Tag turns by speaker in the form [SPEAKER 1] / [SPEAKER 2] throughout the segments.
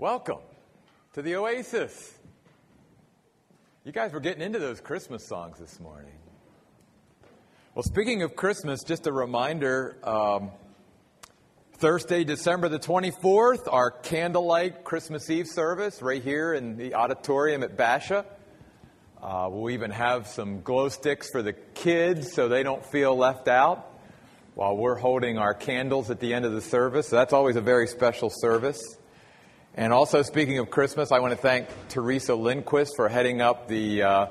[SPEAKER 1] Welcome to the Oasis. You guys were getting into those Christmas songs this morning. Well, speaking of Christmas, just a reminder um, Thursday, December the 24th, our candlelight Christmas Eve service right here in the auditorium at Basha. Uh, we'll even have some glow sticks for the kids so they don't feel left out while we're holding our candles at the end of the service. So that's always a very special service. And also, speaking of Christmas, I want to thank Teresa Lindquist for heading up the uh,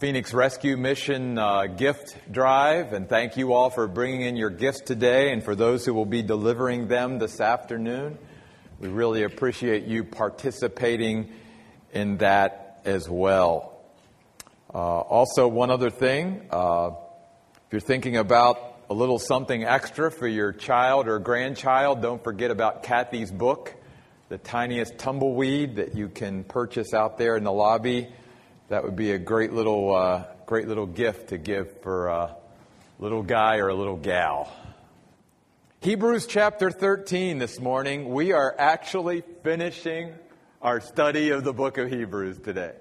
[SPEAKER 1] Phoenix Rescue Mission uh, gift drive. And thank you all for bringing in your gifts today and for those who will be delivering them this afternoon. We really appreciate you participating in that as well. Uh, also, one other thing uh, if you're thinking about a little something extra for your child or grandchild, don't forget about Kathy's book, The Tiniest Tumbleweed, that you can purchase out there in the lobby that would be a great little, uh, great little gift to give for a little guy or a little gal. Hebrews chapter 13 this morning. We are actually finishing our study of the book of Hebrews today.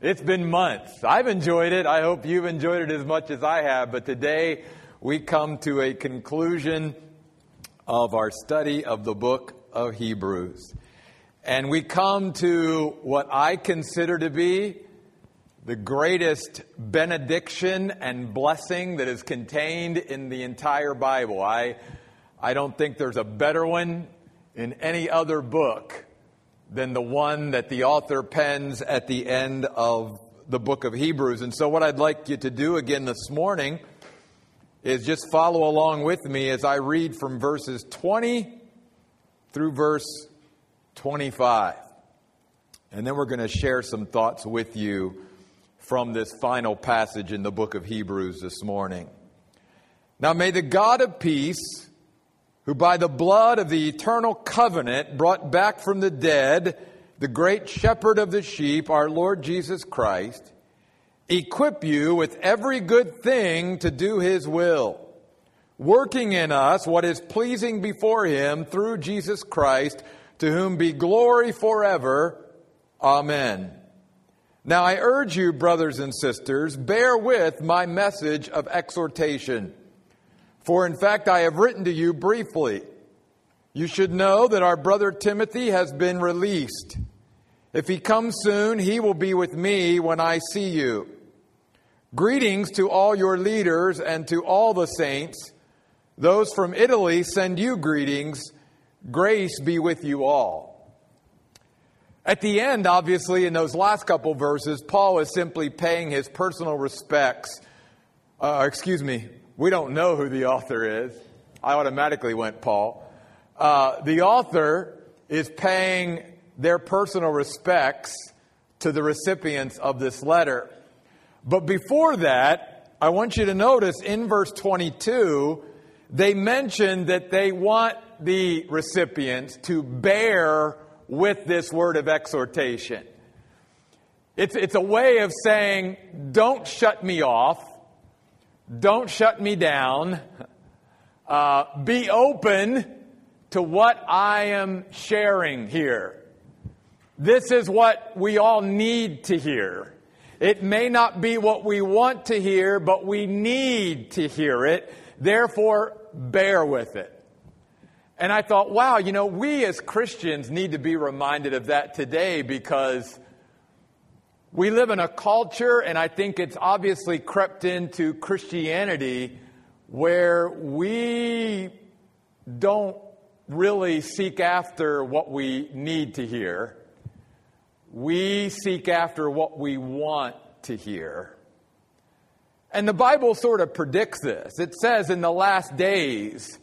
[SPEAKER 1] It's been months. I've enjoyed it. I hope you've enjoyed it as much as I have. But today we come to a conclusion of our study of the book of Hebrews. And we come to what I consider to be the greatest benediction and blessing that is contained in the entire Bible. I, I don't think there's a better one in any other book than the one that the author pens at the end of the book of Hebrews. And so, what I'd like you to do again this morning is just follow along with me as I read from verses 20 through verse 25. And then we're going to share some thoughts with you from this final passage in the book of Hebrews this morning. Now may the God of peace, who by the blood of the eternal covenant brought back from the dead the great shepherd of the sheep, our Lord Jesus Christ, equip you with every good thing to do his will, working in us what is pleasing before him through Jesus Christ, to whom be glory forever. Amen. Now I urge you, brothers and sisters, bear with my message of exhortation. For in fact, I have written to you briefly. You should know that our brother Timothy has been released. If he comes soon, he will be with me when I see you. Greetings to all your leaders and to all the saints. Those from Italy send you greetings. Grace be with you all. At the end, obviously, in those last couple verses, Paul is simply paying his personal respects. Uh, excuse me, we don't know who the author is. I automatically went Paul. Uh, the author is paying their personal respects to the recipients of this letter. But before that, I want you to notice in verse 22, they mention that they want the recipients to bear with this word of exhortation. It's, it's a way of saying, don't shut me off, don't shut me down, uh, be open to what I am sharing here. This is what we all need to hear. It may not be what we want to hear, but we need to hear it. Therefore, bear with it. And I thought, wow, you know, we as Christians need to be reminded of that today because we live in a culture, and I think it's obviously crept into Christianity, where we don't really seek after what we need to hear. We seek after what we want to hear. And the Bible sort of predicts this. It says in the last days,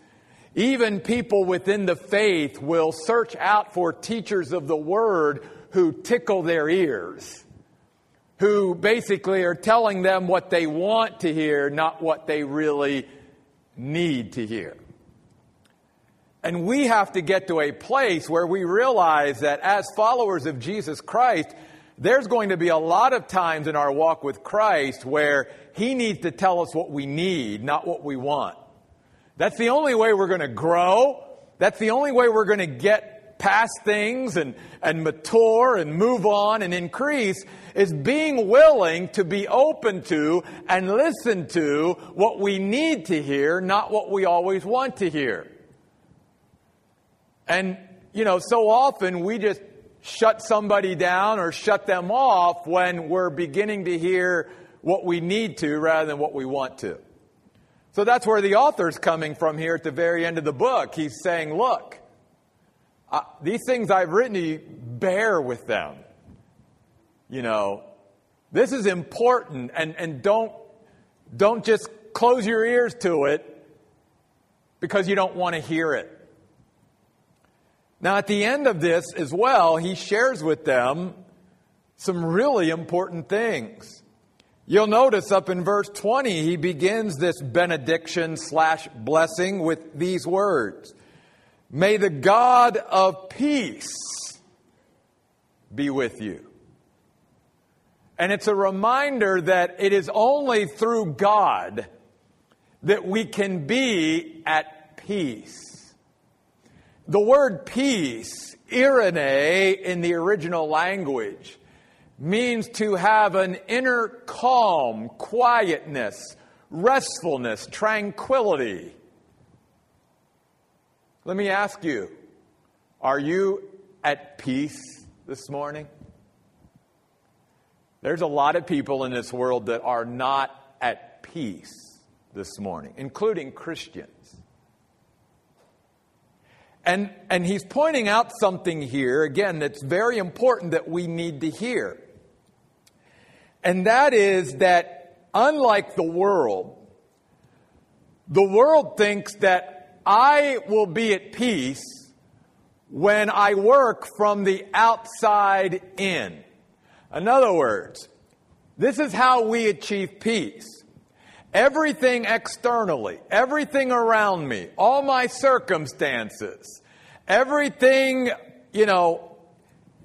[SPEAKER 1] even people within the faith will search out for teachers of the word who tickle their ears, who basically are telling them what they want to hear, not what they really need to hear. And we have to get to a place where we realize that as followers of Jesus Christ, there's going to be a lot of times in our walk with Christ where He needs to tell us what we need, not what we want. That's the only way we're going to grow. That's the only way we're going to get past things and, and mature and move on and increase is being willing to be open to and listen to what we need to hear, not what we always want to hear. And, you know, so often we just shut somebody down or shut them off when we're beginning to hear what we need to rather than what we want to. So that's where the author's coming from here at the very end of the book. He's saying, look, these things I've written to you, bear with them. You know, this is important and, and don't, don't just close your ears to it because you don't want to hear it. Now, at the end of this as well, he shares with them some really important things. You'll notice up in verse 20, he begins this benediction slash blessing with these words May the God of peace be with you. And it's a reminder that it is only through God that we can be at peace. The word peace, eirene in the original language, means to have an inner calm, quietness, restfulness, tranquility. Let me ask you are you at peace this morning? There's a lot of people in this world that are not at peace this morning, including Christians. And, and he's pointing out something here, again, that's very important that we need to hear. And that is that, unlike the world, the world thinks that I will be at peace when I work from the outside in. In other words, this is how we achieve peace. Everything externally, everything around me, all my circumstances, everything, you know,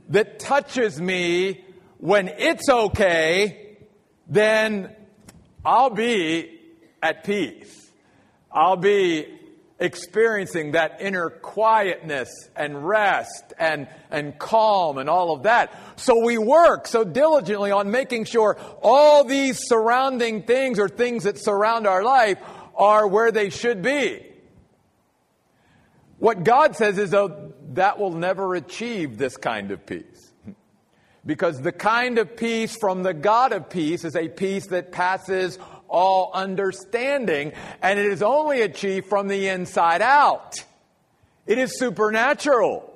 [SPEAKER 1] that touches me when it's okay, then I'll be at peace. I'll be experiencing that inner quietness and rest and, and calm and all of that. So we work so diligently on making sure all these surrounding things or things that surround our life are where they should be. What God says is, though, that will never achieve this kind of peace. Because the kind of peace from the God of peace is a peace that passes all understanding, and it is only achieved from the inside out. It is supernatural.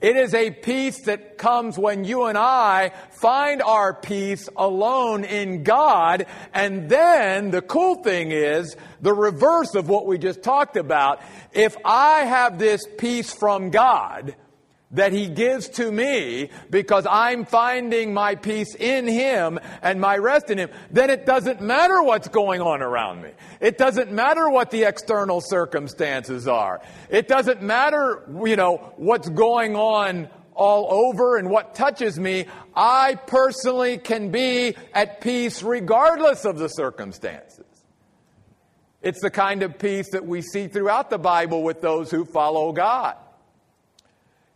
[SPEAKER 1] It is a peace that comes when you and I find our peace alone in God. And then the cool thing is the reverse of what we just talked about. If I have this peace from God, that he gives to me because I'm finding my peace in him and my rest in him, then it doesn't matter what's going on around me. It doesn't matter what the external circumstances are. It doesn't matter, you know, what's going on all over and what touches me. I personally can be at peace regardless of the circumstances. It's the kind of peace that we see throughout the Bible with those who follow God.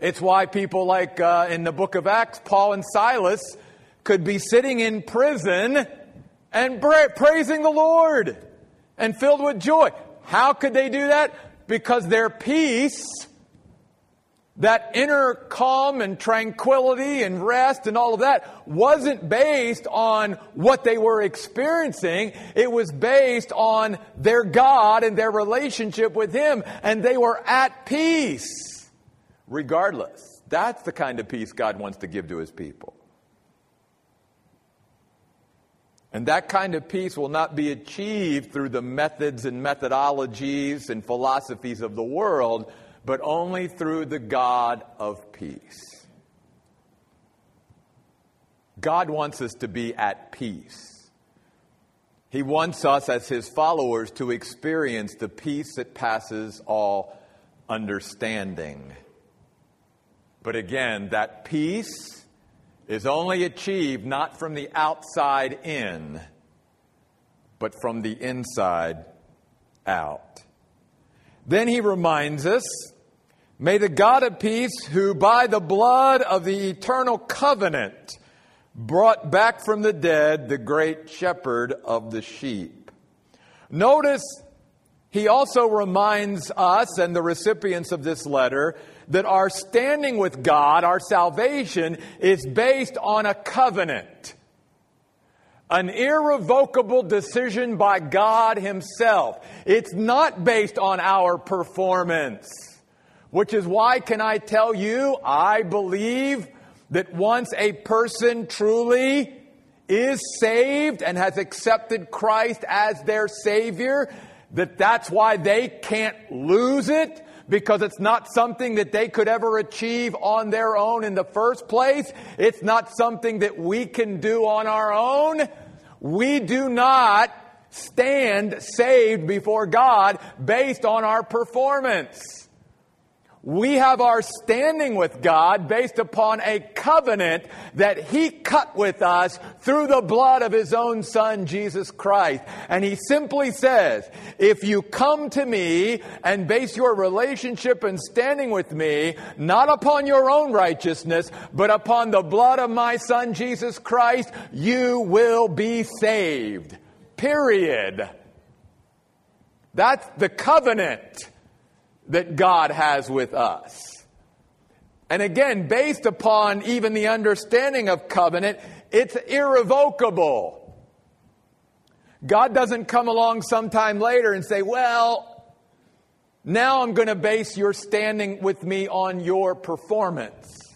[SPEAKER 1] It's why people like uh, in the book of Acts, Paul and Silas could be sitting in prison and pra- praising the Lord and filled with joy. How could they do that? Because their peace, that inner calm and tranquility and rest and all of that wasn't based on what they were experiencing. It was based on their God and their relationship with Him. And they were at peace regardless. That's the kind of peace God wants to give to his people. And that kind of peace will not be achieved through the methods and methodologies and philosophies of the world, but only through the God of peace. God wants us to be at peace. He wants us, as His followers, to experience the peace that passes all understanding. But again, that peace is only achieved not from the outside in, but from the inside out. Then he reminds us May the God of peace, who by the blood of the eternal covenant brought back from the dead the great shepherd of the sheep. Notice he also reminds us and the recipients of this letter that our standing with God, our salvation, is based on a covenant. An irrevocable decision by God Himself. It's not based on our performance. Which is why, can I tell you, I believe that once a person truly is saved and has accepted Christ as their Savior, that that's why they can't lose it because it's not something that they could ever achieve on their own in the first place. It's not something that we can do on our own. We do not stand saved before God based on our performance. We have our standing with God based upon a covenant that He cut with us through the blood of His own Son, Jesus Christ. And He simply says, if you come to me and base your relationship and standing with me, not upon your own righteousness, but upon the blood of my Son, Jesus Christ, you will be saved. Period. That's the covenant that God has with us. And again, based upon even the understanding of covenant, it's irrevocable. God doesn't come along sometime later and say, well, now I'm going to base your standing with me on your performance.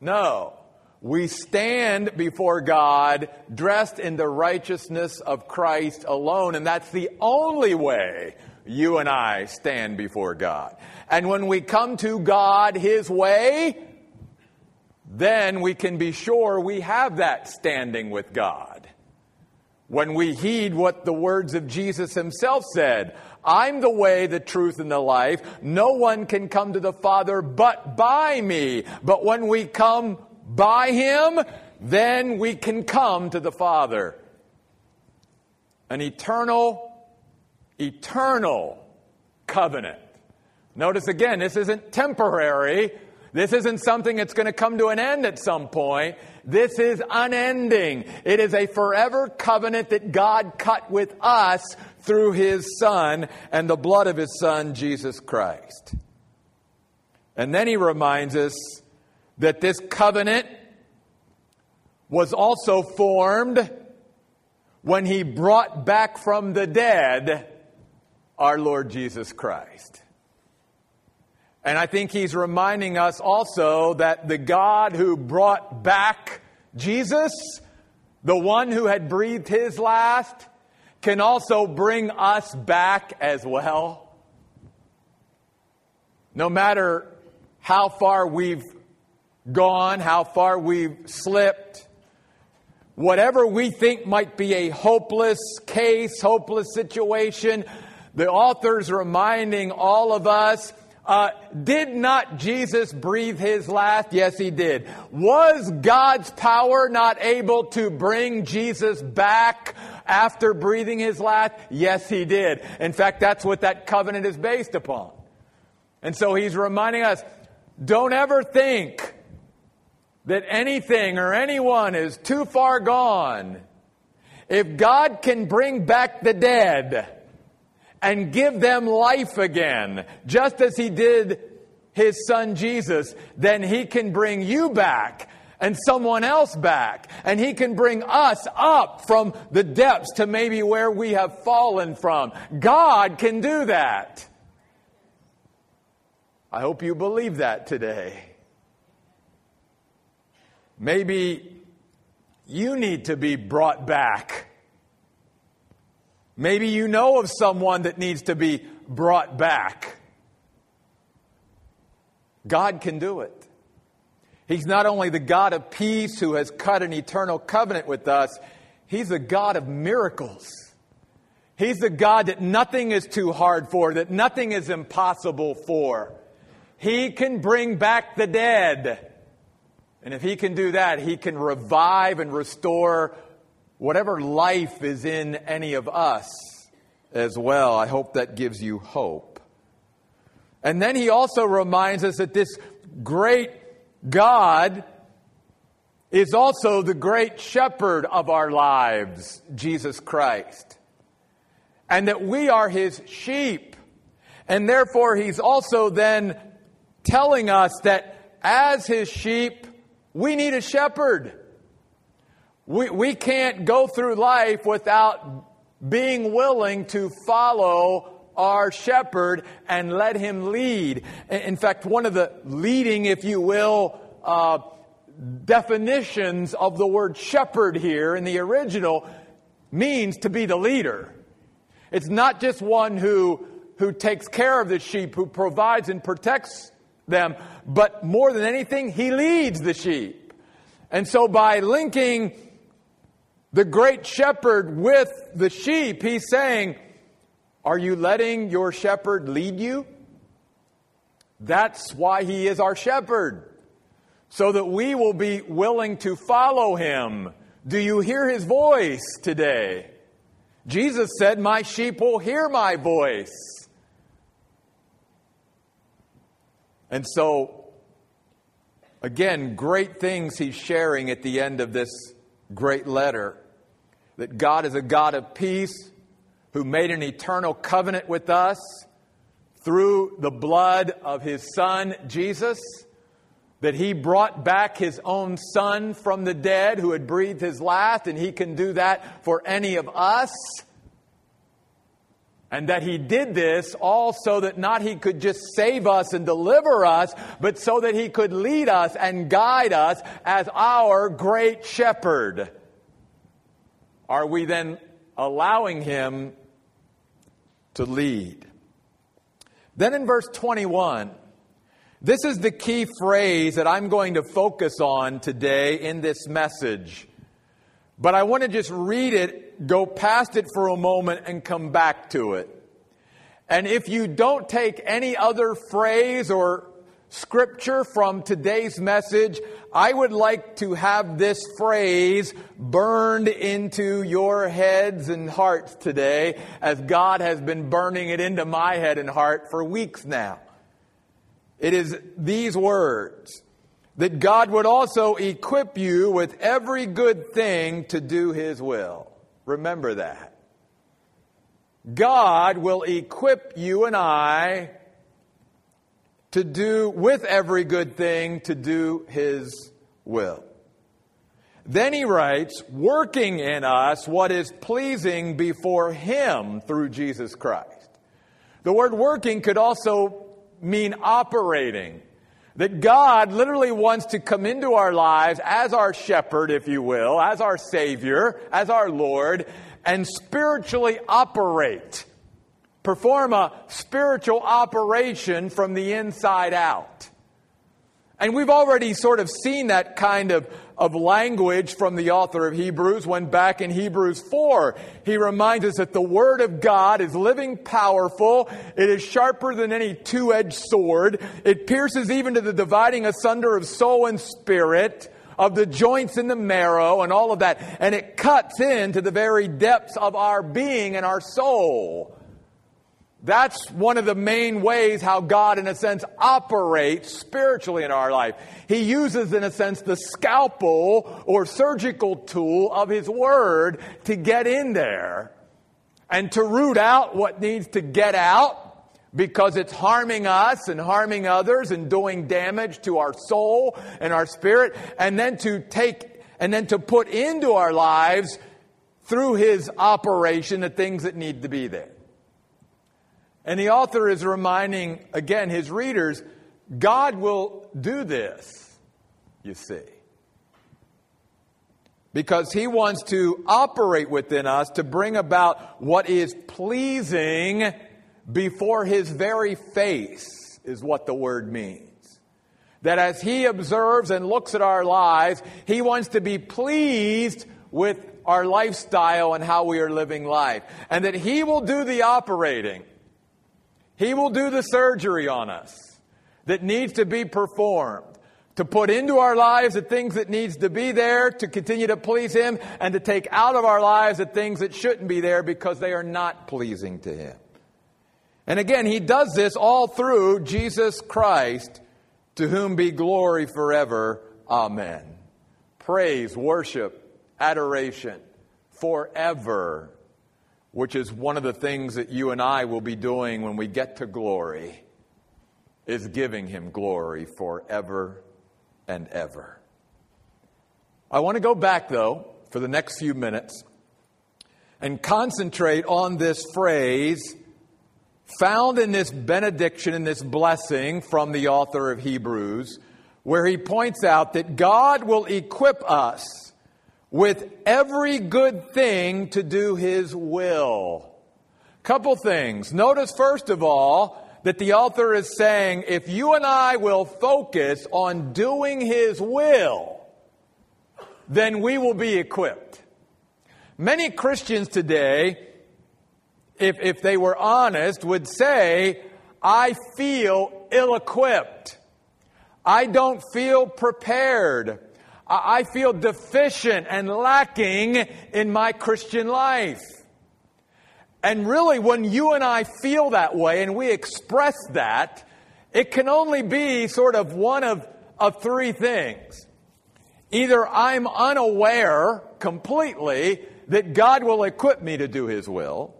[SPEAKER 1] No. We stand before God dressed in the righteousness of Christ alone, and that's the only way you and I stand before God. And when we come to God His way, then we can be sure we have that standing with God. When we heed what the words of Jesus Himself said, I'm the way, the truth, and the life. No one can come to the Father but by me. But when we come by Him, then we can come to the Father. An eternal eternal covenant. Notice again, this isn't temporary. This isn't something that's going to come to an end at some point. This is unending. It is a forever covenant that God cut with us through His Son and the blood of His Son, Jesus Christ. And then He reminds us that this covenant was also formed when He brought back from the dead our Lord Jesus Christ. And I think he's reminding us also that the God who brought back Jesus, the one who had breathed his last, can also bring us back as well. No matter how far we've gone, how far we've slipped, whatever we think might be a hopeless case, hopeless situation, the author's reminding all of us uh, did not Jesus breathe his last? Yes, he did. Was God's power not able to bring Jesus back after breathing his last? Yes, he did. In fact, that's what that covenant is based upon. And so he's reminding us don't ever think that anything or anyone is too far gone. If God can bring back the dead, and give them life again, just as he did his son Jesus, then he can bring you back and someone else back. And he can bring us up from the depths to maybe where we have fallen from. God can do that. I hope you believe that today. Maybe you need to be brought back Maybe you know of someone that needs to be brought back. God can do it. He's not only the God of peace who has cut an eternal covenant with us, He's a God of miracles. He's the God that nothing is too hard for, that nothing is impossible for. He can bring back the dead. And if He can do that, He can revive and restore whatever life is in any of us as well. I hope that gives you hope. And then he also reminds us that this great God is also the great shepherd of our lives, Jesus Christ. And that we are his sheep. And therefore, he's also then telling us that as his sheep, we need a shepherd. We, we can't go through life without being willing to follow our shepherd and let him lead. In fact, one of the leading, if you will, uh, definitions of the word shepherd here in the original means to be the leader. It's not just one who, who takes care of the sheep, who provides and protects them, but more than anything, he leads the sheep. And so by linking the great shepherd with the sheep, he's saying, Are you letting your shepherd lead you? That's why he is our shepherd so that we will be willing to follow him. Do you hear his voice today? Jesus said, My sheep will hear my voice. And so, again, great things he's sharing at the end of this great letter that God is a God of peace who made an eternal covenant with us through the blood of his son, Jesus that he brought back his own son from the dead who had breathed his last, and he can do that for any of us. And that he did this all so that not he could just save us and deliver us, but so that he could lead us and guide us as our great shepherd. Are we then allowing him to lead? Then in verse 21, this is the key phrase that I'm going to focus on today in this message. But I want to just read it, go past it for a moment, and come back to it. And if you don't take any other phrase or scripture from today's message, I would like to have this phrase burned into your heads and hearts today, as God has been burning it into my head and heart for weeks now. It is these words that God would also equip you with every good thing to do His will. Remember that. God will equip you and I to do with every good thing to do His will. Then he writes, working in us what is pleasing before Him through Jesus Christ. The word working could also mean operating. That God literally wants to come into our lives as our shepherd, if you will, as our Savior, as our Lord, and spiritually operate. Perform a spiritual operation from the inside out. And we've already sort of seen that kind of, of language from the author of Hebrews when back in Hebrews 4, he reminds us that the Word of God is living powerful. It is sharper than any two-edged sword. It pierces even to the dividing asunder of soul and spirit, of the joints and the marrow and all of that. And it cuts into the very depths of our being and our soul. That's one of the main ways how God, in a sense, operates spiritually in our life. He uses, in a sense, the scalpel or surgical tool of His Word to get in there and to root out what needs to get out because it's harming us and harming others and doing damage to our soul and our spirit, and then to take and then to put into our lives through His operation the things that need to be there. And the author is reminding, again, his readers God will do this, you see. Because he wants to operate within us to bring about what is pleasing before his very face, is what the word means. That as he observes and looks at our lives, he wants to be pleased with our lifestyle and how we are living life. And that he will do the operating. He will do the surgery on us that needs to be performed to put into our lives the things that needs to be there to continue to please him and to take out of our lives the things that shouldn't be there because they are not pleasing to him. And again, he does this all through Jesus Christ, to whom be glory forever. Amen. Praise, worship, adoration forever, which is one of the things that you and I will be doing when we get to glory, is giving him glory forever and ever. I want to go back, though, for the next few minutes and concentrate on this phrase found in this benediction, in this blessing from the author of Hebrews, where he points out that God will equip us with every good thing to do his will. Couple things. Notice, first of all, that the author is saying if you and I will focus on doing his will, then we will be equipped. Many Christians today, if, if they were honest, would say, I feel ill equipped. I don't feel prepared. I feel deficient and lacking in my Christian life. And really, when you and I feel that way and we express that, it can only be sort of one of, of three things. Either I'm unaware completely that God will equip me to do His will,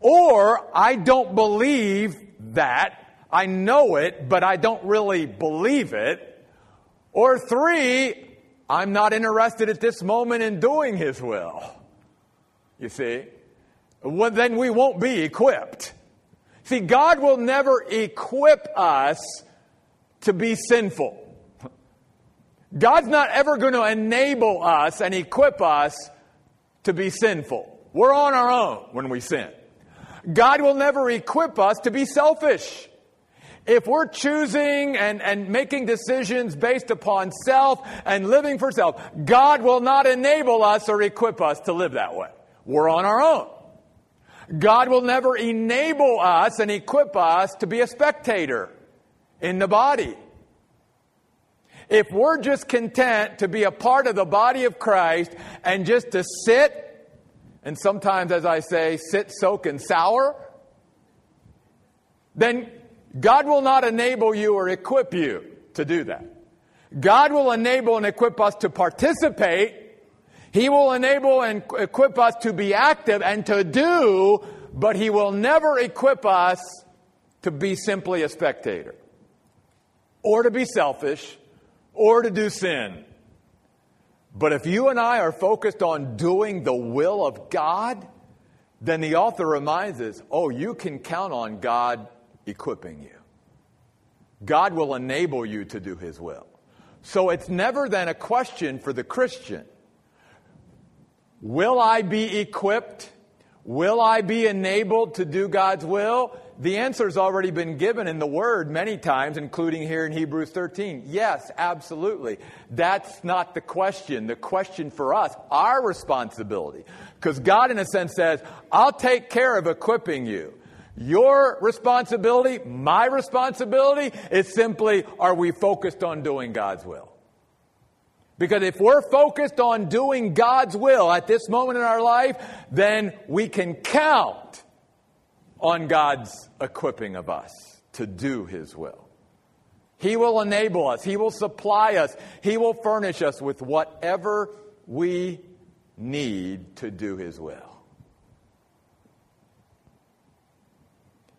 [SPEAKER 1] or I don't believe that. I know it, but I don't really believe it. Or three, I'm not interested at this moment in doing His will. You see? Well, then we won't be equipped. See, God will never equip us to be sinful. God's not ever going to enable us and equip us to be sinful. We're on our own when we sin. God will never equip us to be selfish. If we're choosing and, and making decisions based upon self and living for self, God will not enable us or equip us to live that way. We're on our own. God will never enable us and equip us to be a spectator in the body. If we're just content to be a part of the body of Christ and just to sit, and sometimes, as I say, sit, soak, and sour, then God will not enable you or equip you to do that. God will enable and equip us to participate. He will enable and equip us to be active and to do, but He will never equip us to be simply a spectator or to be selfish or to do sin. But if you and I are focused on doing the will of God, then the author reminds us oh, you can count on God equipping you. God will enable you to do His will. So it's never then a question for the Christian Will I be equipped? Will I be enabled to do God's will? The answer has already been given in the Word many times, including here in Hebrews 13. Yes, absolutely. That's not the question. The question for us, our responsibility. Because God, in a sense, says, I'll take care of equipping you. Your responsibility, my responsibility, is simply are we focused on doing God's will? Because if we're focused on doing God's will at this moment in our life, then we can count on God's equipping of us to do His will. He will enable us, He will supply us, He will furnish us with whatever we need to do His will.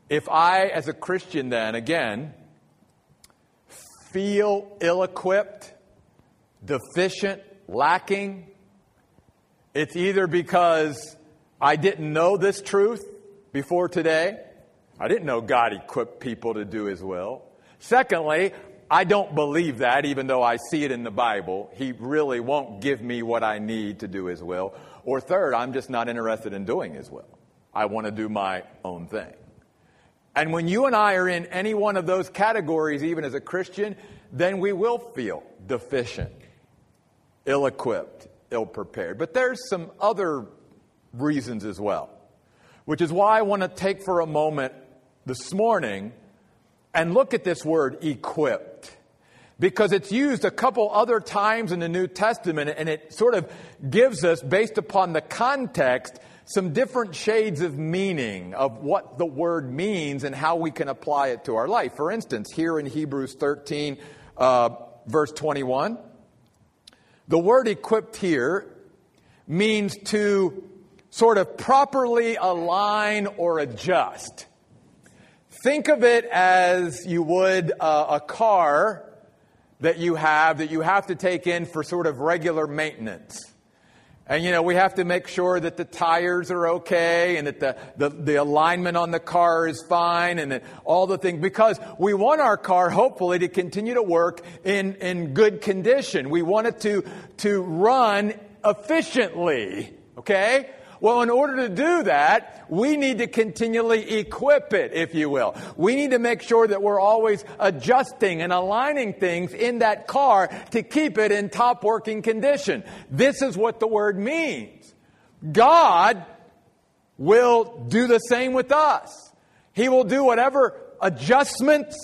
[SPEAKER 1] If I, as a Christian, then, again, feel ill equipped, deficient, lacking, it's either because I didn't know this truth before today. I didn't know God equipped people to do His will. Secondly, I don't believe that, even though I see it in the Bible. He really won't give me what I need to do His will. Or third, I'm just not interested in doing His will. I want to do my own thing. And when you and I are in any one of those categories, even as a Christian, then we will feel deficient ill equipped, ill prepared. But there's some other reasons as well, which is why I want to take for a moment this morning and look at this word equipped. Because it's used a couple other times in the New Testament, and it sort of gives us, based upon the context, some different shades of meaning of what the word means and how we can apply it to our life. For instance, here in Hebrews 13, uh, verse 21, the word equipped here means to sort of properly align or adjust. Think of it as you would uh, a car that you have that you have to take in for sort of regular maintenance. And you know, we have to make sure that the tires are okay and that the, the, the, alignment on the car is fine and that all the things, because we want our car hopefully to continue to work in, in good condition. We want it to, to run efficiently. Okay? Well, in order to do that, we need to continually equip it, if you will. We need to make sure that we're always adjusting and aligning things in that car to keep it in top working condition. This is what the word means. God will do the same with us. He will do whatever adjustments,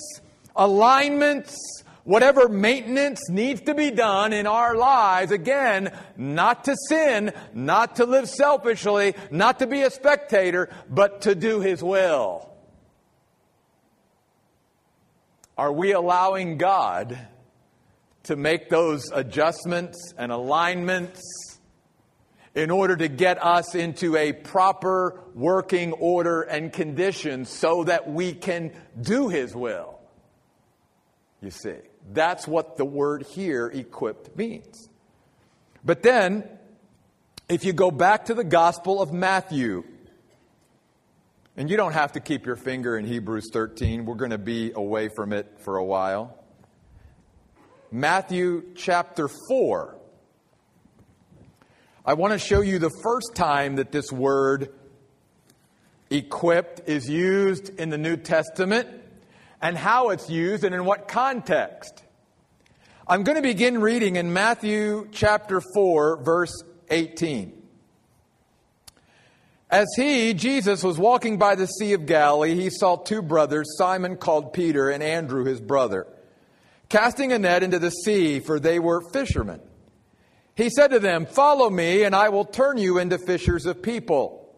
[SPEAKER 1] alignments, Whatever maintenance needs to be done in our lives, again, not to sin, not to live selfishly, not to be a spectator, but to do His will. Are we allowing God to make those adjustments and alignments in order to get us into a proper working order and condition so that we can do His will? You see. That's what the word here, equipped, means. But then, if you go back to the Gospel of Matthew, and you don't have to keep your finger in Hebrews 13, we're going to be away from it for a while. Matthew chapter 4. I want to show you the first time that this word equipped is used in the New Testament and how it's used and in what context. I'm going to begin reading in Matthew chapter 4, verse 18. As he, Jesus, was walking by the Sea of Galilee, he saw two brothers, Simon called Peter and Andrew his brother, casting a net into the sea, for they were fishermen. He said to them, Follow me, and I will turn you into fishers of people.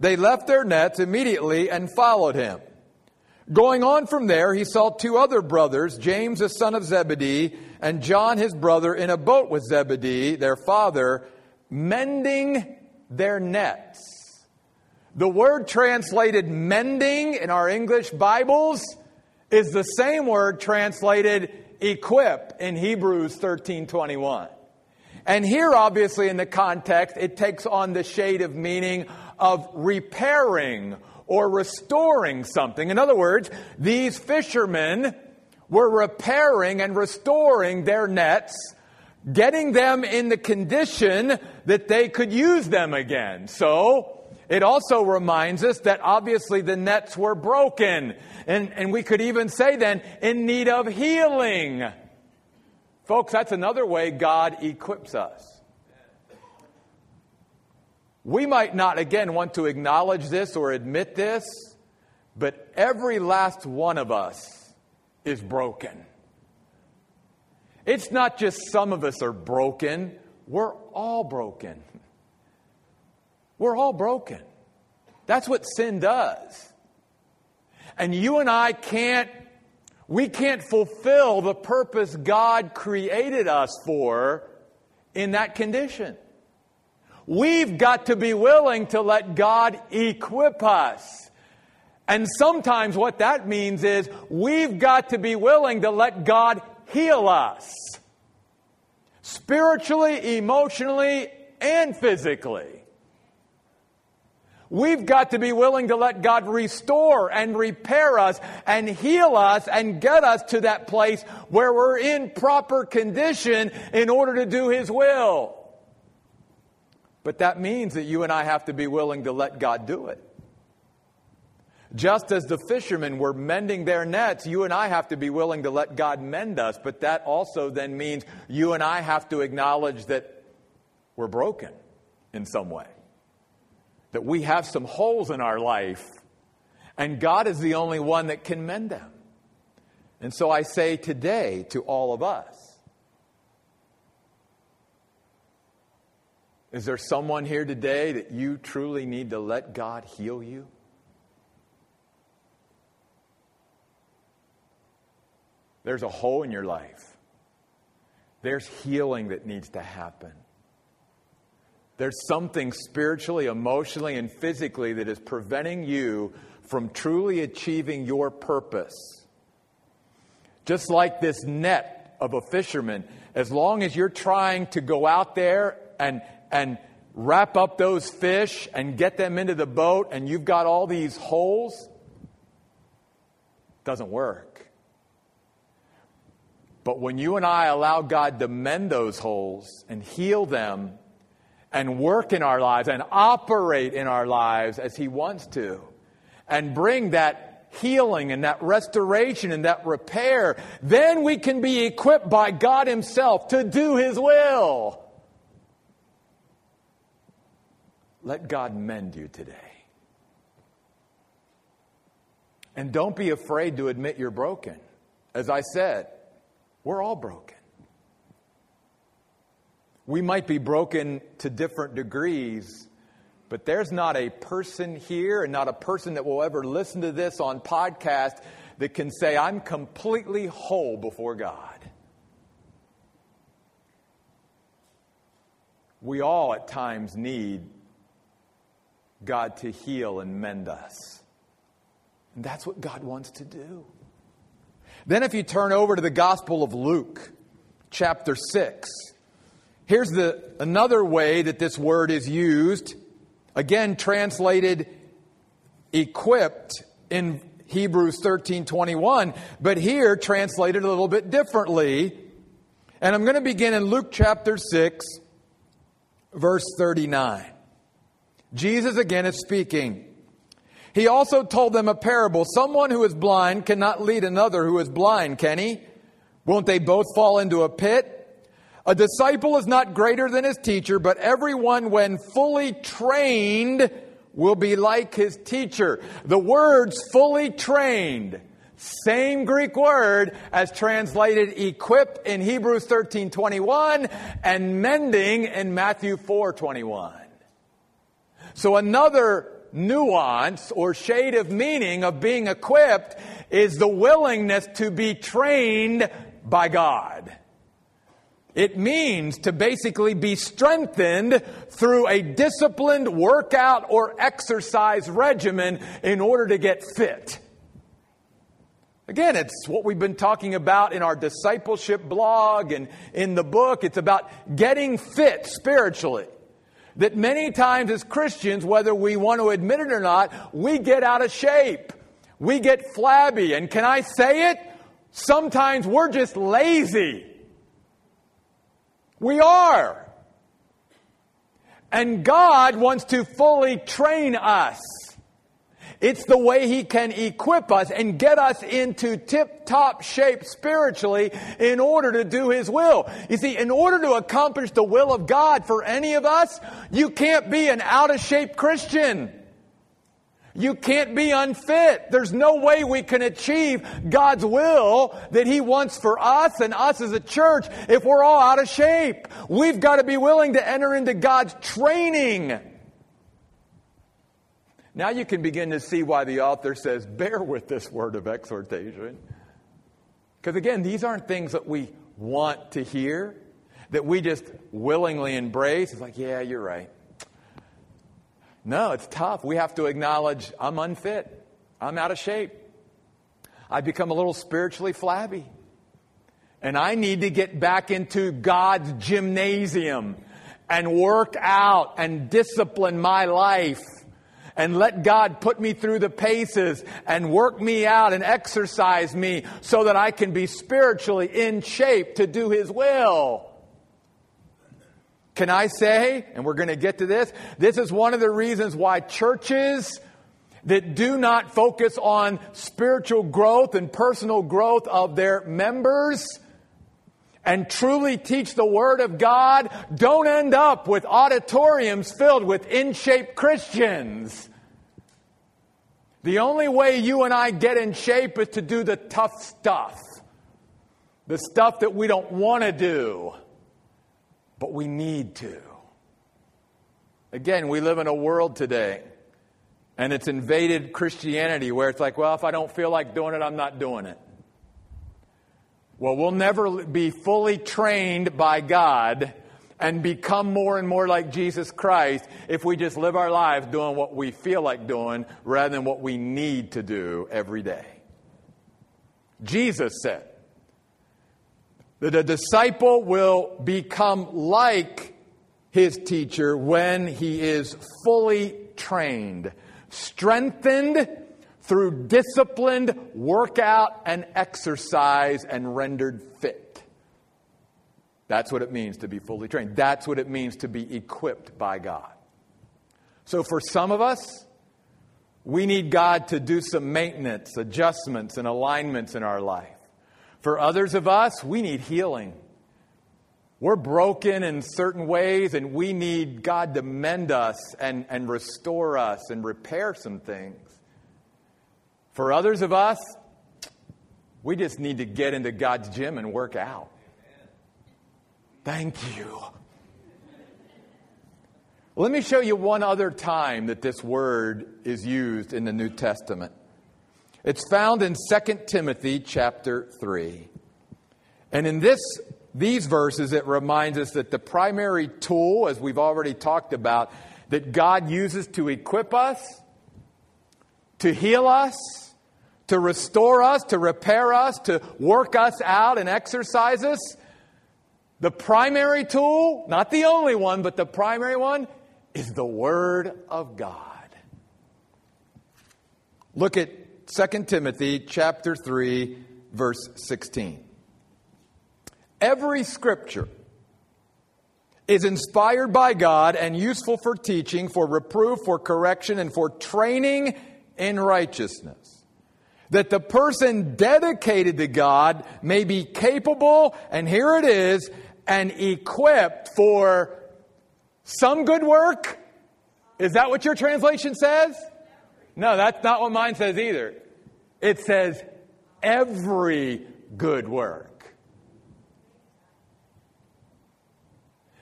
[SPEAKER 1] They left their nets immediately and followed him. Going on from there, he saw two other brothers, James the son of Zebedee and John his brother, in a boat with Zebedee, their father, mending their nets. The word translated mending in our English Bibles is the same word translated equip in Hebrews 13:21. And here obviously in the context it takes on the shade of meaning of repairing or restoring something. In other words, these fishermen were repairing and restoring their nets, getting them in the condition that they could use them again. So, it also reminds us that obviously the nets were broken. And, and we could even say then, in need of healing. Folks, that's another way God equips us. We might not, again, want to acknowledge this or admit this, but every last one of us is broken. It's not just some of us are broken, we're all broken. We're all broken. That's what sin does. And you and I can't, we can't fulfill the purpose God created us for in that condition. We've got to be willing to let God equip us. And sometimes what that means is we've got to be willing to let God heal us. Spiritually, emotionally, and physically. We've got to be willing to let God restore and repair us and heal us and get us to that place where we're in proper condition in order to do His will. But that means that you and I have to be willing to let God do it. Just as the fishermen were mending their nets, you and I have to be willing to let God mend us. But that also then means you and I have to acknowledge that we're broken in some way, that we have some holes in our life, and God is the only one that can mend them. And so I say today to all of us Is there someone here today that you truly need to let God heal you? There's a hole in your life. There's healing that needs to happen. There's something spiritually, emotionally, and physically that is preventing you from truly achieving your purpose. Just like this net of a fisherman, as long as you're trying to go out there and, and wrap up those fish and get them into the boat, and you've got all these holes, doesn't work. But when you and I allow God to mend those holes and heal them and work in our lives and operate in our lives as He wants to, and bring that healing and that restoration and that repair, then we can be equipped by God Himself to do His will. Let God mend you today. And don't be afraid to admit you're broken. As I said, we're all broken. We might be broken to different degrees, but there's not a person here and not a person that will ever listen to this on podcast that can say, I'm completely whole before God. We all at times need God to heal and mend us. And that's what God wants to do. Then, if you turn over to the Gospel of Luke, chapter 6, here's the, another way that this word is used. Again, translated equipped in Hebrews 13 21, but here translated a little bit differently. And I'm going to begin in Luke chapter 6, verse 39. Jesus again is speaking. He also told them a parable. Someone who is blind cannot lead another who is blind, can he? Won't they both fall into a pit? A disciple is not greater than his teacher, but everyone, when fully trained, will be like his teacher. The words fully trained, same Greek word as translated equip in Hebrews 13 21 and mending in Matthew 4 21. So another nuance or shade of meaning of being equipped is the willingness to be trained by God. It means to basically be strengthened through a disciplined workout or exercise regimen in order to get fit. Again, it's what we've been talking about in our discipleship blog and in the book. It's about getting fit spiritually that many times as Christians, whether we want to admit it or not, we get out of shape. We get flabby. And can I say it? Sometimes we're just lazy. We are. And God wants to fully train us. It's the way He can equip us and get us into tip top shape spiritually in order to do His will. You see, in order to accomplish the will of God for any of us, you can't be an out of shape Christian. You can't be unfit. There's no way we can achieve God's will that He wants for us and us as a church if we're all out of shape. We've got to be willing to enter into God's training. Now you can begin to see why the author says, bear with this word of exhortation. Because again, these aren't things that we want to hear, that we just willingly embrace. It's like, yeah, you're right. No, it's tough. We have to acknowledge I'm unfit. I'm out of shape. I've become a little spiritually flabby. And I need to get back into God's gymnasium and work out and discipline my life and let God put me through the paces and work me out and exercise me so that I can be spiritually in shape to do His will. Can I say, and we're going to get to this, this is one of the reasons why churches that do not focus on spiritual growth and personal growth of their members and truly teach the Word of God, don't end up with auditoriums filled with in shape Christians. The only way you and I get in shape is to do the tough stuff, the stuff that we don't want to do, but we need to. Again, we live in a world today, and it's invaded Christianity where it's like, well, if I don't feel like doing it, I'm not doing it. Well, we'll never be fully trained by God and become more and more like Jesus Christ if we just live our lives doing what we feel like doing rather than what we need to do every day. Jesus said that a disciple will become like his teacher when he is fully trained, strengthened through disciplined workout and exercise and rendered fit. That's what it means to be fully trained. That's what it means to be equipped by God. So, for some of us, we need God to do some maintenance, adjustments, and alignments in our life. For others of us, we need healing. We're broken in certain ways, and we need God to mend us and, and restore us and repair some things. For others of us, we just need to get into God's gym and work out. Thank you. Let me show you one other time that this word is used in the New Testament. It's found in 2 Timothy chapter 3. And in this these verses it reminds us that the primary tool as we've already talked about that God uses to equip us, to heal us, to restore us, to repair us, to work us out and exercise us. The primary tool, not the only one, but the primary one, is the Word of God. Look at 2 Timothy chapter 3 verse 16. Every scripture is inspired by God and useful for teaching, for reproof, for correction, and for training in righteousness that the person dedicated to God may be capable, and here it is, and equipped for some good work. Is that what your translation says? No, that's not what mine says either. It says every good work.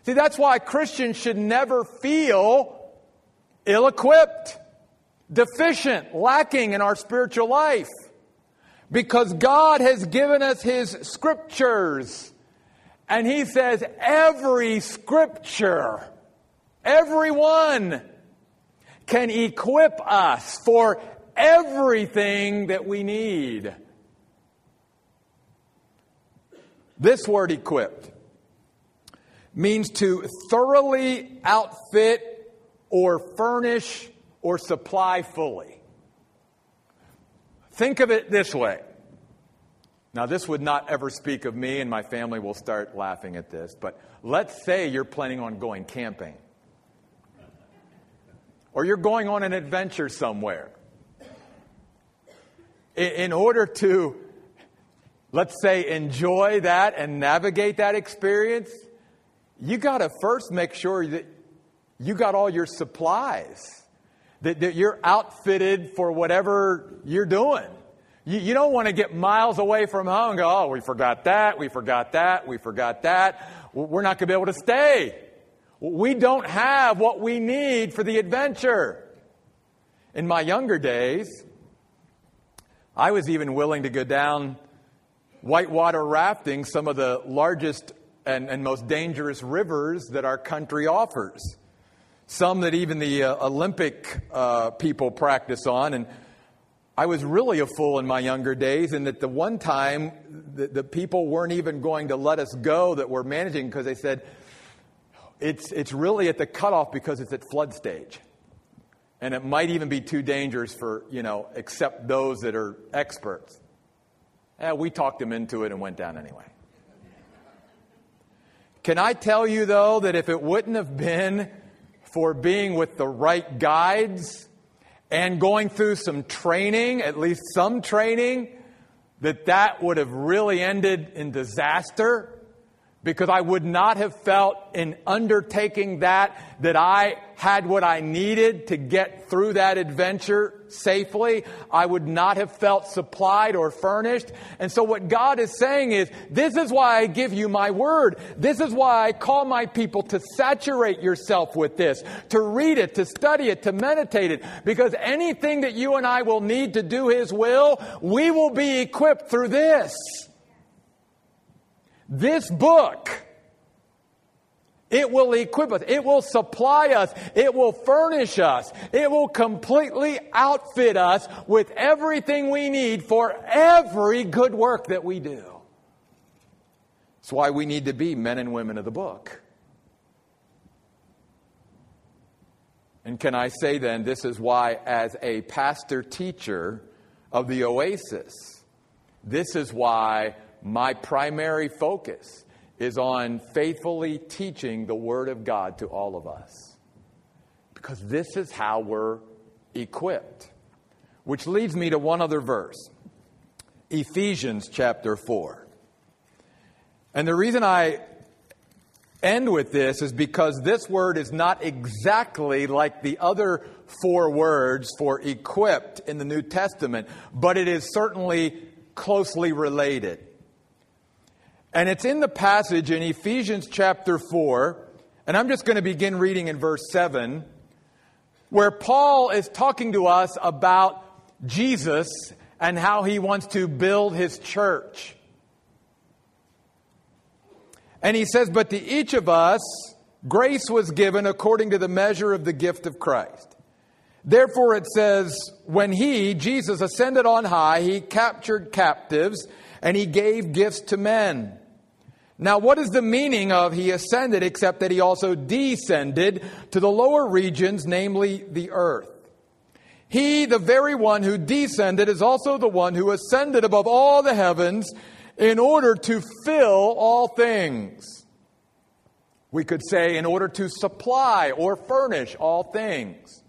[SPEAKER 1] See, that's why Christians should never feel ill equipped deficient, lacking in our spiritual life. Because God has given us His scriptures. And He says every scripture, every one, can equip us for everything that we need. This word equipped means to thoroughly outfit or furnish or supply fully. Think of it this way. Now, this would not ever speak of me, and my family will start laughing at this, but let's say you're planning on going camping, or you're going on an adventure somewhere. In order to, let's say, enjoy that and navigate that experience, you got to first make sure that you got all your supplies that, that you're outfitted for whatever you're doing. You, you don't want to get miles away from home and go, oh, we forgot that, we forgot that, we forgot that. We're not going to be able to stay. We don't have what we need for the adventure. In my younger days, I was even willing to go down whitewater rafting, some of the largest and, and most dangerous rivers that our country offers some that even the uh, Olympic uh, people practice on. And I was really a fool in my younger days, and that the one time the, the people weren't even going to let us go that we're managing because they said it's, it's really at the cutoff because it's at flood stage. And it might even be too dangerous for, you know, except those that are experts. Eh, we talked them into it and went down anyway. Can I tell you, though, that if it wouldn't have been for being with the right guides and going through some training, at least some training, that that would have really ended in disaster. Because I would not have felt in undertaking that that I had what I needed to get through that adventure safely. I would not have felt supplied or furnished. And so what God is saying is, this is why I give you my word. This is why I call my people to saturate yourself with this, to read it, to study it, to meditate it, because anything that you and I will need to do His will, we will be equipped through this. This book, it will equip us. It will supply us. It will furnish us. It will completely outfit us with everything we need for every good work that we do. That's why we need to be men and women of the book. And can I say then, this is why, as a pastor teacher of the Oasis, this is why my primary focus is on faithfully teaching the Word of God to all of us. Because this is how we're equipped. Which leads me to one other verse Ephesians chapter 4. And the reason I end with this is because this word is not exactly like the other four words for equipped in the New Testament, but it is certainly closely related. And it's in the passage in Ephesians chapter 4, and I'm just going to begin reading in verse 7, where Paul is talking to us about Jesus and how he wants to build his church. And he says, But to each of us, grace was given according to the measure of the gift of Christ. Therefore, it says, When he, Jesus, ascended on high, he captured captives and he gave gifts to men. Now, what is the meaning of he ascended except that he also descended to the lower regions, namely the earth? He, the very one who descended, is also the one who ascended above all the heavens in order to fill all things. We could say, in order to supply or furnish all things.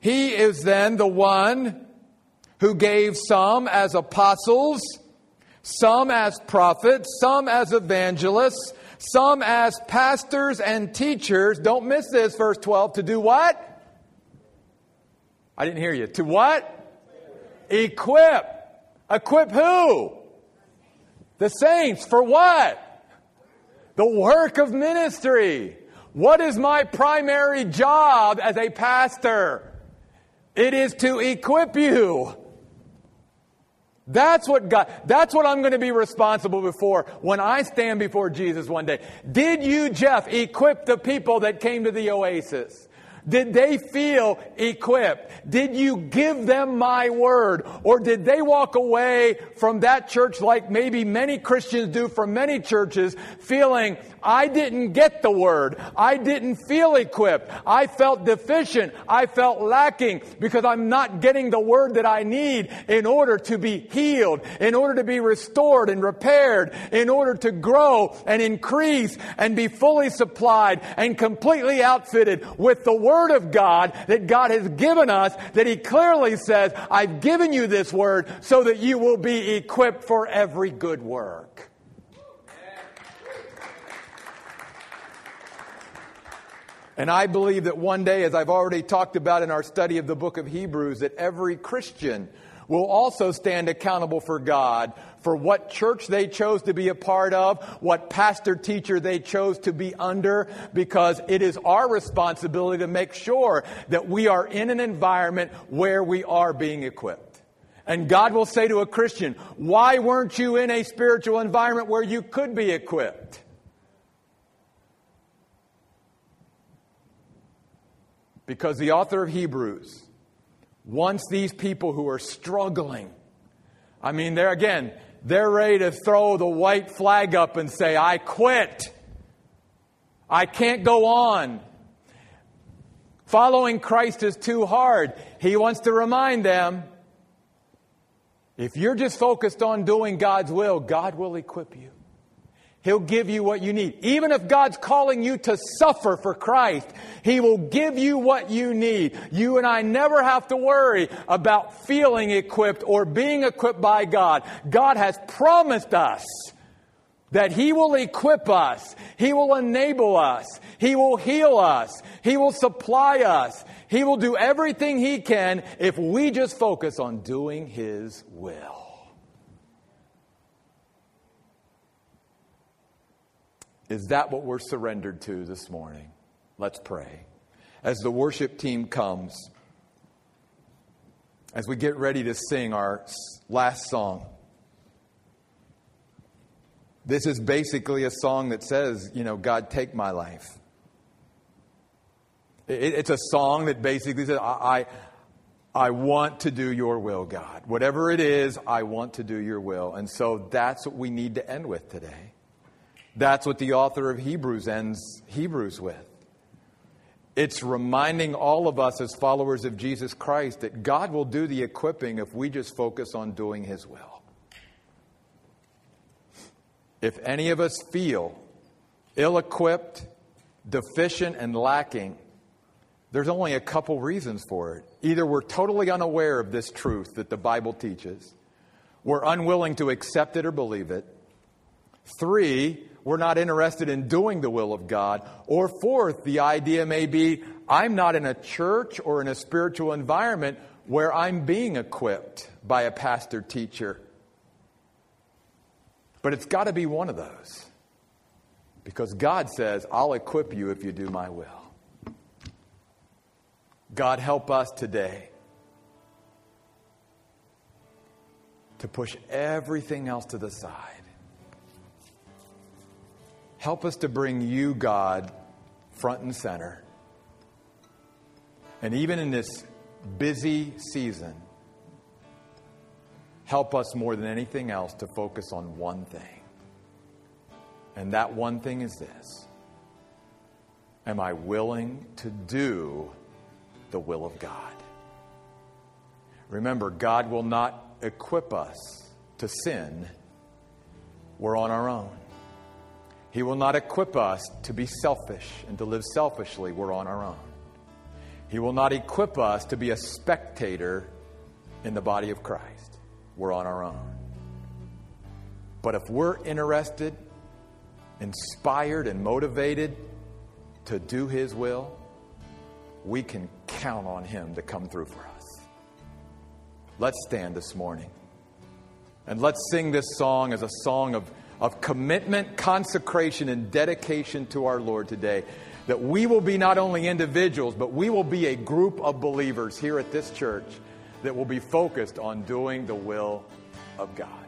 [SPEAKER 1] He is then the one who gave some as apostles some as prophets, some as evangelists, some as pastors and teachers. Don't miss this, verse 12. To do what? I didn't hear you. To what? Equip. Equip who? The saints. For what? The work of ministry. What is my primary job as a pastor? It is to equip you. That's what God, that's what I'm going to be responsible before when I stand before Jesus one day. Did you, Jeff, equip the people that came to the oasis? Did they feel equipped? Did you give them my word? Or did they walk away from that church like maybe many Christians do from many churches, feeling, I didn't get the word. I didn't feel equipped. I felt deficient. I felt lacking because I'm not getting the word that I need in order to be healed, in order to be restored and repaired, in order to grow and increase and be fully supplied and completely outfitted with the word of God that God has given us that he clearly says, I've given you this word so that you will be equipped for every good work. And I believe that one day, as I've already talked about in our study of the book of Hebrews, that every Christian will also stand accountable for God for what church they chose to be a part of, what pastor teacher they chose to be under, because it is our responsibility to make sure that we are in an environment where we are being equipped. And God will say to a Christian, why weren't you in a spiritual environment where you could be equipped? Because the author of Hebrews wants these people who are struggling. I mean, they're again, they're ready to throw the white flag up and say, I quit. I can't go on. Following Christ is too hard. He wants to remind them if you're just focused on doing God's will, God will equip you. He'll give you what you need. Even if God's calling you to suffer for Christ, He will give you what you need. You and I never have to worry about feeling equipped or being equipped by God. God has promised us that He will equip us, He will enable us, He will heal us, He will supply us, He will do everything He can if we just focus on doing His will. Is that what we're surrendered to this morning? Let's pray. As the worship team comes, as we get ready to sing our last song, this is basically a song that says, you know, God, take my life. It, it's a song that basically says, I, I, I want to do your will, God. Whatever it is, I want to do your will. And so that's what we need to end with today. That's what the author of Hebrews ends Hebrews with. It's reminding all of us as followers of Jesus Christ that God will do the equipping if we just focus on doing His will. If any of us feel ill equipped, deficient, and lacking, there's only a couple reasons for it. Either we're totally unaware of this truth that the Bible teaches, we're unwilling to accept it or believe it. Three, we're not interested in doing the will of God. Or fourth, the idea may be I'm not in a church or in a spiritual environment where I'm being equipped by a pastor teacher but it's got to be one of those. Because God says, I'll equip you if you do my will. God, help us today to push everything else to the side. Help us to bring you, God, front and center. And even in this busy season, help us more than anything else to focus on one thing. And that one thing is this Am I willing to do the will of God? Remember, God will not equip us to sin. We're on our own. He will not equip us to be selfish and to live selfishly. We're on our own. He will not equip us to be a spectator in the body of Christ we're on our own. But if we're interested, inspired, and motivated to do His will, we can count on Him to come through for us. Let's stand this morning and let's sing this song as a song of, of commitment, consecration, and dedication to our Lord today. That we will be not only individuals, but we will be a group of believers here at this church that will be focused on doing the will of God.